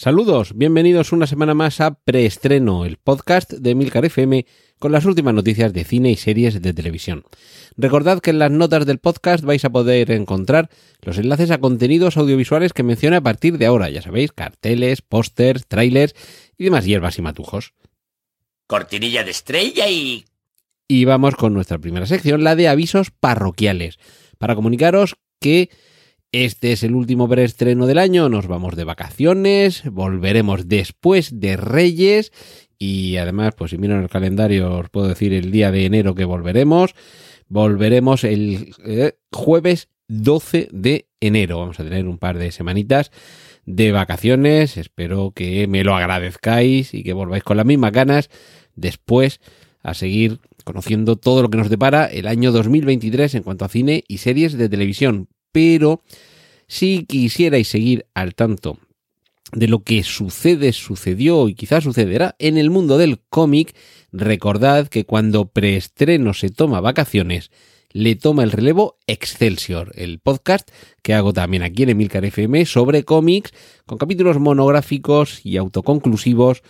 Saludos, bienvenidos una semana más a Preestreno, el podcast de Milcar FM con las últimas noticias de cine y series de televisión. Recordad que en las notas del podcast vais a poder encontrar los enlaces a contenidos audiovisuales que mencioné a partir de ahora, ya sabéis, carteles, pósters, trailers y demás hierbas y matujos. Cortinilla de estrella y... Y vamos con nuestra primera sección, la de avisos parroquiales, para comunicaros que este es el último preestreno del año, nos vamos de vacaciones, volveremos después de Reyes y además, pues si miran el calendario os puedo decir el día de enero que volveremos. Volveremos el eh, jueves 12 de enero. Vamos a tener un par de semanitas de vacaciones. Espero que me lo agradezcáis y que volváis con las mismas ganas después a seguir conociendo todo lo que nos depara el año 2023 en cuanto a cine y series de televisión pero si quisierais seguir al tanto de lo que sucede, sucedió y quizás sucederá en el mundo del cómic, recordad que cuando preestreno se toma vacaciones, le toma el relevo Excelsior, el podcast que hago también aquí en Emilcar FM sobre cómics, con capítulos monográficos y autoconclusivos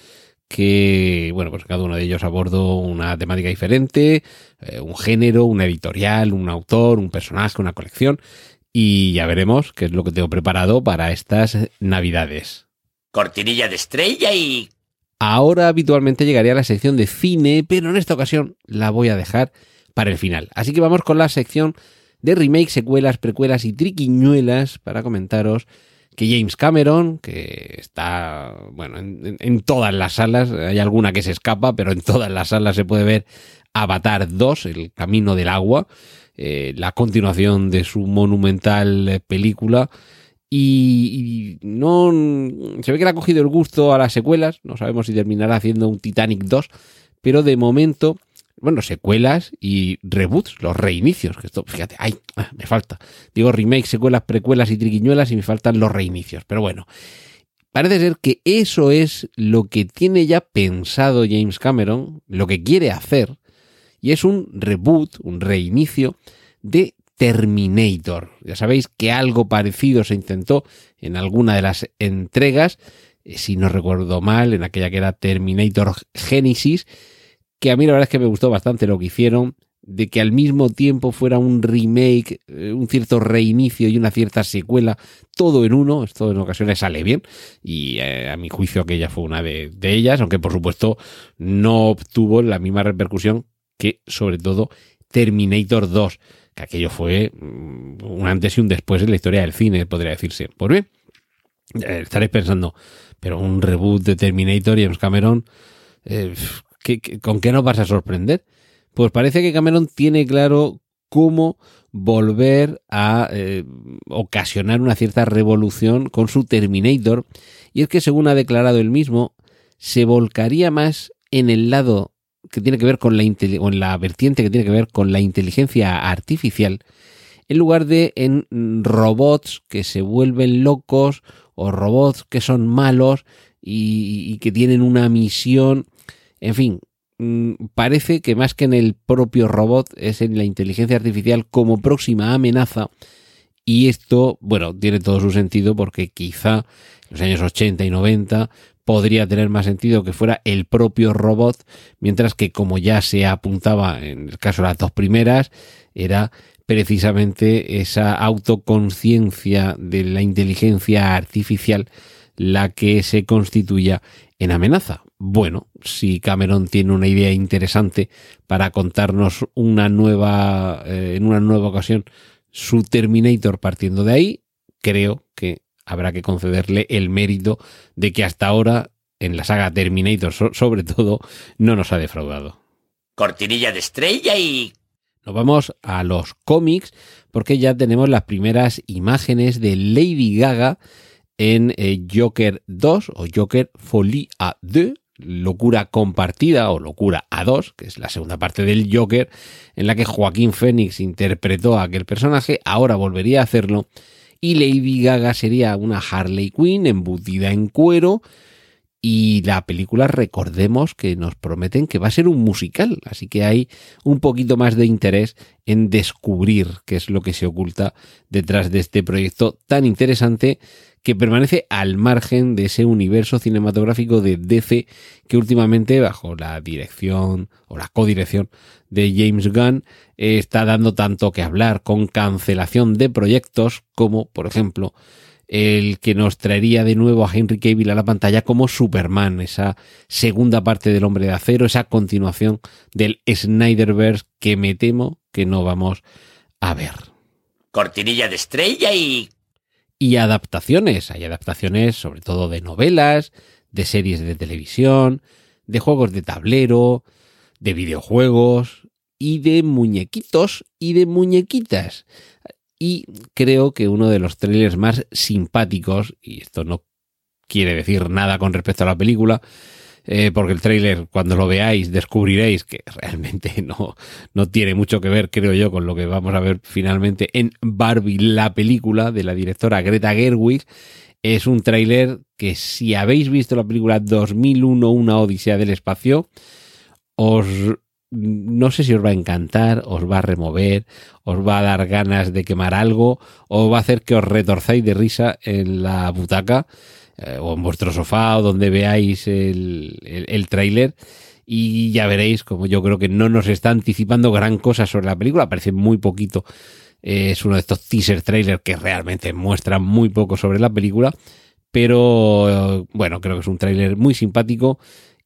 que, bueno, pues cada uno de ellos abordo una temática diferente, eh, un género, una editorial, un autor, un personaje, una colección, y ya veremos qué es lo que tengo preparado para estas navidades. Cortinilla de estrella y... Ahora habitualmente llegaría a la sección de cine, pero en esta ocasión la voy a dejar para el final. Así que vamos con la sección de remake, secuelas, precuelas y triquiñuelas para comentaros que James Cameron, que está, bueno, en, en, todas las salas, hay alguna que se escapa, pero en todas las salas se puede ver Avatar 2, El Camino del Agua, eh, la continuación de su monumental eh, película. Y, no se ve que le ha cogido el gusto a las secuelas. No sabemos si terminará haciendo un Titanic 2, pero de momento, bueno, secuelas y reboots, los reinicios. Que esto, fíjate, ay, ah, me falta. Digo remakes, secuelas, precuelas y triquiñuelas y me faltan los reinicios. Pero bueno, parece ser que eso es lo que tiene ya pensado James Cameron, lo que quiere hacer y es un reboot, un reinicio de Terminator. Ya sabéis que algo parecido se intentó en alguna de las entregas, eh, si no recuerdo mal, en aquella que era Terminator Genesis, que a mí la verdad es que me gustó bastante lo que hicieron, de que al mismo tiempo fuera un remake, eh, un cierto reinicio y una cierta secuela, todo en uno, esto en ocasiones sale bien, y eh, a mi juicio aquella fue una de, de ellas, aunque por supuesto no obtuvo la misma repercusión que sobre todo Terminator 2, que aquello fue mm, un antes y un después en la historia del cine, podría decirse. Por bien, eh, estaréis pensando, pero un reboot de Terminator y James Cameron, eh, con qué nos vas a sorprender? Pues parece que Cameron tiene claro cómo volver a eh, ocasionar una cierta revolución con su Terminator, y es que según ha declarado él mismo, se volcaría más en el lado que tiene que ver con la, en la vertiente que tiene que ver con la inteligencia artificial, en lugar de en robots que se vuelven locos o robots que son malos y, y que tienen una misión, en fin, mm, parece que más que en el propio robot es en la inteligencia artificial como próxima amenaza y esto, bueno, tiene todo su sentido porque quizá en los años 80 y 90 podría tener más sentido que fuera el propio robot, mientras que como ya se apuntaba en el caso de las dos primeras, era precisamente esa autoconciencia de la inteligencia artificial la que se constituya en amenaza. Bueno, si Cameron tiene una idea interesante para contarnos una nueva, eh, en una nueva ocasión, su Terminator partiendo de ahí, creo que habrá que concederle el mérito de que hasta ahora, en la saga Terminator sobre todo, no nos ha defraudado. Cortinilla de estrella y... Nos vamos a los cómics porque ya tenemos las primeras imágenes de Lady Gaga en eh, Joker 2 o Joker Folie à 2, Locura Compartida o Locura A2, que es la segunda parte del Joker, en la que Joaquín Phoenix interpretó a aquel personaje, ahora volvería a hacerlo, y Lady Gaga sería una Harley Quinn embutida en cuero, y la película recordemos que nos prometen que va a ser un musical, así que hay un poquito más de interés en descubrir qué es lo que se oculta detrás de este proyecto tan interesante que permanece al margen de ese universo cinematográfico de DC que últimamente bajo la dirección o la codirección de James Gunn está dando tanto que hablar con cancelación de proyectos como por ejemplo el que nos traería de nuevo a Henry Cavill a la pantalla como Superman, esa segunda parte del Hombre de Acero, esa continuación del Snyderverse que me temo que no vamos a ver. Cortinilla de estrella y... Y adaptaciones, hay adaptaciones sobre todo de novelas, de series de televisión, de juegos de tablero, de videojuegos y de muñequitos y de muñequitas. Y creo que uno de los trailers más simpáticos, y esto no quiere decir nada con respecto a la película, eh, porque el trailer cuando lo veáis descubriréis que realmente no, no tiene mucho que ver, creo yo, con lo que vamos a ver finalmente en Barbie, la película de la directora Greta Gerwig. Es un tráiler que si habéis visto la película 2001, una odisea del espacio, os no sé si os va a encantar, os va a remover, os va a dar ganas de quemar algo, o va a hacer que os retorzáis de risa en la butaca eh, o en vuestro sofá o donde veáis el, el, tráiler y ya veréis como yo creo que no nos está anticipando gran cosa sobre la película, parece muy poquito. Eh, es uno de estos teaser trailers que realmente muestran muy poco sobre la película, pero bueno, creo que es un tráiler muy simpático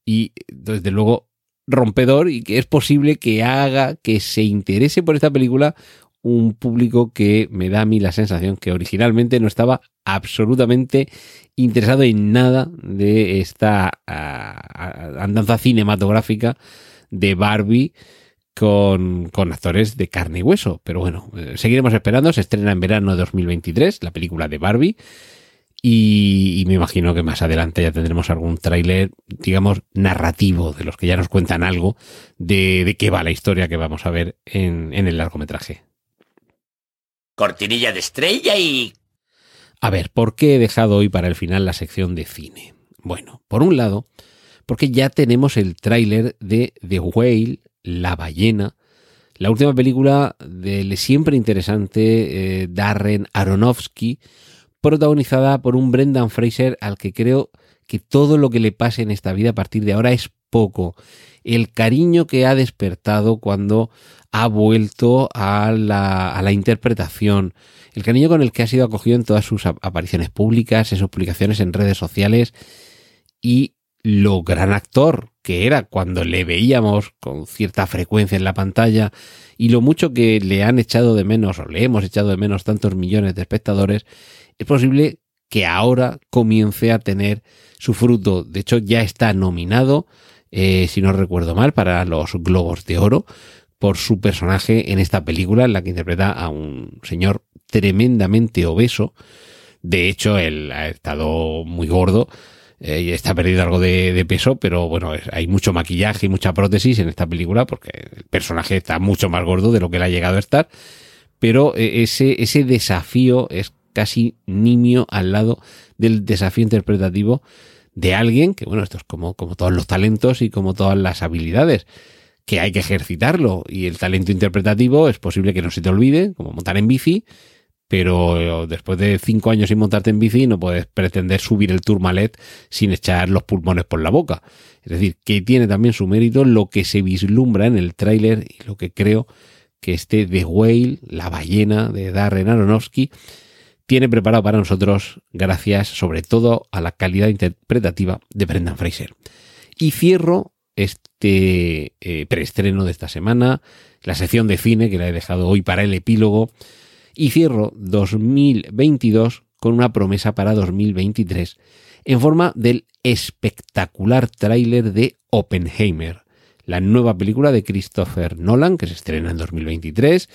y desde luego rompedor y que es posible que haga que se interese por esta película un público que me da a mí la sensación que originalmente no estaba absolutamente interesado en nada de esta uh, andanza cinematográfica de Barbie con, con, actores de carne y hueso. Pero bueno, eh, seguiremos esperando. Se estrena en verano de 2023 la película de Barbie. Y, me imagino que más adelante ya tendremos algún tráiler, digamos, narrativo, de los que ya nos cuentan algo de, de qué va la historia que vamos a ver en, en el largometraje. Cortinilla de estrella y... A ver, ¿por qué he dejado hoy para el final la sección de cine? Bueno, por un lado, porque ya tenemos el tráiler de The Whale, La ballena, la última película del siempre interesante eh, Darren Aronofsky, protagonizada por un Brendan Fraser al que creo que todo lo que le pase en esta vida a partir de ahora es poco. El cariño que ha despertado cuando ha vuelto a la, a la interpretación, el cariño con el que ha sido acogido en todas sus apariciones públicas, en sus publicaciones en redes sociales y lo gran actor que era cuando le veíamos con cierta frecuencia en la pantalla y lo mucho que le han echado de menos o le hemos echado de menos tantos millones de espectadores es posible que ahora comience a tener su fruto. De hecho, ya está nominado, eh, si no recuerdo mal, para los Globos de Oro por su personaje en esta película en la que interpreta a un señor tremendamente obeso. De hecho, él ha estado muy gordo eh, y está perdiendo algo de, de, peso, pero bueno, hay mucho maquillaje y mucha prótesis en esta película porque el personaje está mucho más gordo de lo que él ha llegado a estar. Pero eh, ese, ese desafío es casi nimio al lado del desafío interpretativo de alguien que, bueno, esto es como, como todos los talentos y como todas las habilidades, que hay que ejercitarlo. Y el talento interpretativo es posible que no se te olvide, como montar en bici, pero después de cinco años sin montarte en bici no puedes pretender subir el Tourmalet sin echar los pulmones por la boca. Es decir, que tiene también su mérito lo que se vislumbra en el tráiler y lo que creo que este The Whale, la ballena de Darren Aronofsky, tiene preparado para nosotros gracias sobre todo a la calidad interpretativa de Brendan Fraser. Y cierro este eh, preestreno de esta semana, la sección de cine que la he dejado hoy para el epílogo, y cierro 2022 con una promesa para 2023 en forma del espectacular tráiler de Oppenheimer, la nueva película de Christopher Nolan que se estrena en 2023,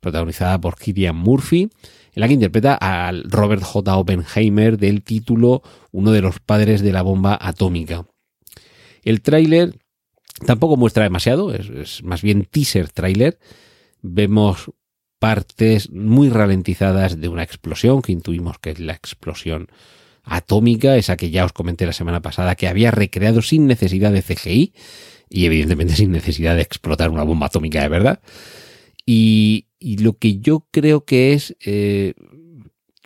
protagonizada por Killian Murphy en la que interpreta al Robert J. Oppenheimer del título Uno de los padres de la bomba atómica. El tráiler tampoco muestra demasiado, es, es más bien teaser tráiler. Vemos partes muy ralentizadas de una explosión que intuimos que es la explosión atómica, esa que ya os comenté la semana pasada, que había recreado sin necesidad de CGI y evidentemente sin necesidad de explotar una bomba atómica de verdad. Y, y lo que yo creo que es eh,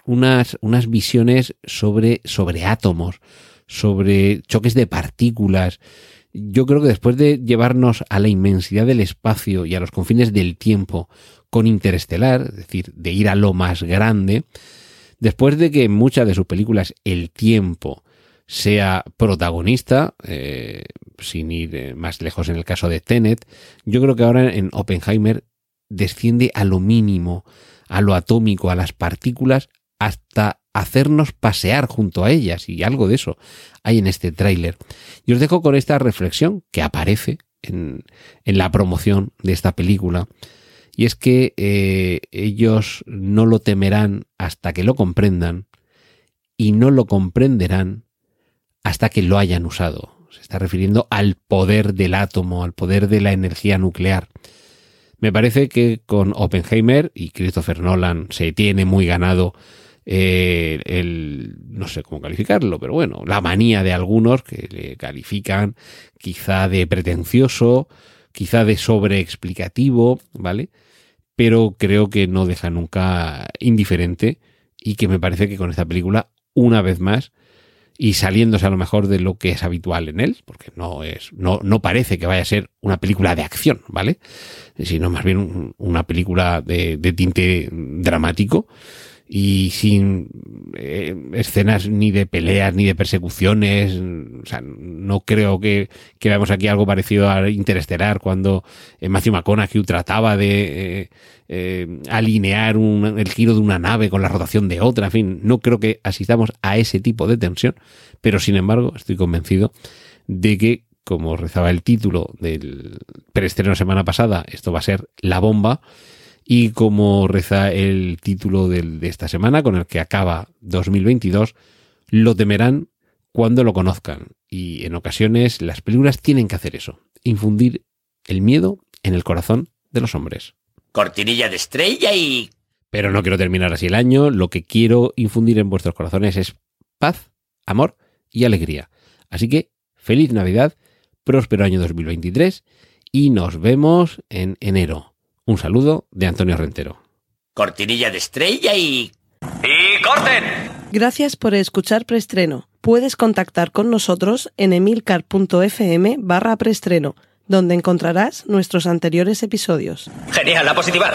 unas, unas visiones sobre, sobre átomos, sobre choques de partículas. Yo creo que después de llevarnos a la inmensidad del espacio y a los confines del tiempo con Interestelar, es decir, de ir a lo más grande, después de que en muchas de sus películas el tiempo sea protagonista, eh, sin ir eh, más lejos en el caso de Tenet, yo creo que ahora en Oppenheimer desciende a lo mínimo, a lo atómico, a las partículas, hasta hacernos pasear junto a ellas, y algo de eso hay en este tráiler. Y os dejo con esta reflexión que aparece en, la promoción de esta película, y es que eh, ellos no lo temerán hasta que lo comprendan, y no lo comprenderán hasta que lo hayan usado. Se está refiriendo al poder del átomo, al poder de la energía nuclear. Me parece que con Oppenheimer y Christopher Nolan se tiene muy ganado eh, el, no sé cómo calificarlo, pero bueno, la manía de algunos que le califican quizá de pretencioso, quizá de sobreexplicativo, ¿vale? Pero creo que no deja nunca indiferente y que me parece que con esta película, una vez más, y saliéndose a lo mejor de lo que es habitual en él, porque no es, no, no parece que vaya a ser una película de acción, ¿vale? Sino más bien una película de, de tinte dramático y sin eh, escenas ni de peleas ni de persecuciones. O sea, no creo que, que veamos aquí algo parecido a Interestelar cuando eh, Matthew McConaughey trataba de eh, eh, alinear un, el giro de una nave con la rotación de otra. En fin, no creo que asistamos a ese tipo de tensión, pero sin embargo estoy convencido de que, como rezaba el título del preestreno semana pasada, esto va a ser la bomba. Y como reza el título de esta semana, con el que acaba 2022, lo temerán cuando lo conozcan. Y en ocasiones las películas tienen que hacer eso, infundir el miedo en el corazón de los hombres. Cortinilla de estrella y... Pero no quiero terminar así el año, lo que quiero infundir en vuestros corazones es paz, amor y alegría. Así que feliz Navidad, próspero año 2023 y nos vemos en enero. Un saludo de Antonio Rentero. Cortinilla de estrella y... ¡Y corten! Gracias por escuchar Preestreno. Puedes contactar con nosotros en emilcar.fm barra preestreno, donde encontrarás nuestros anteriores episodios. Genial, la positiva.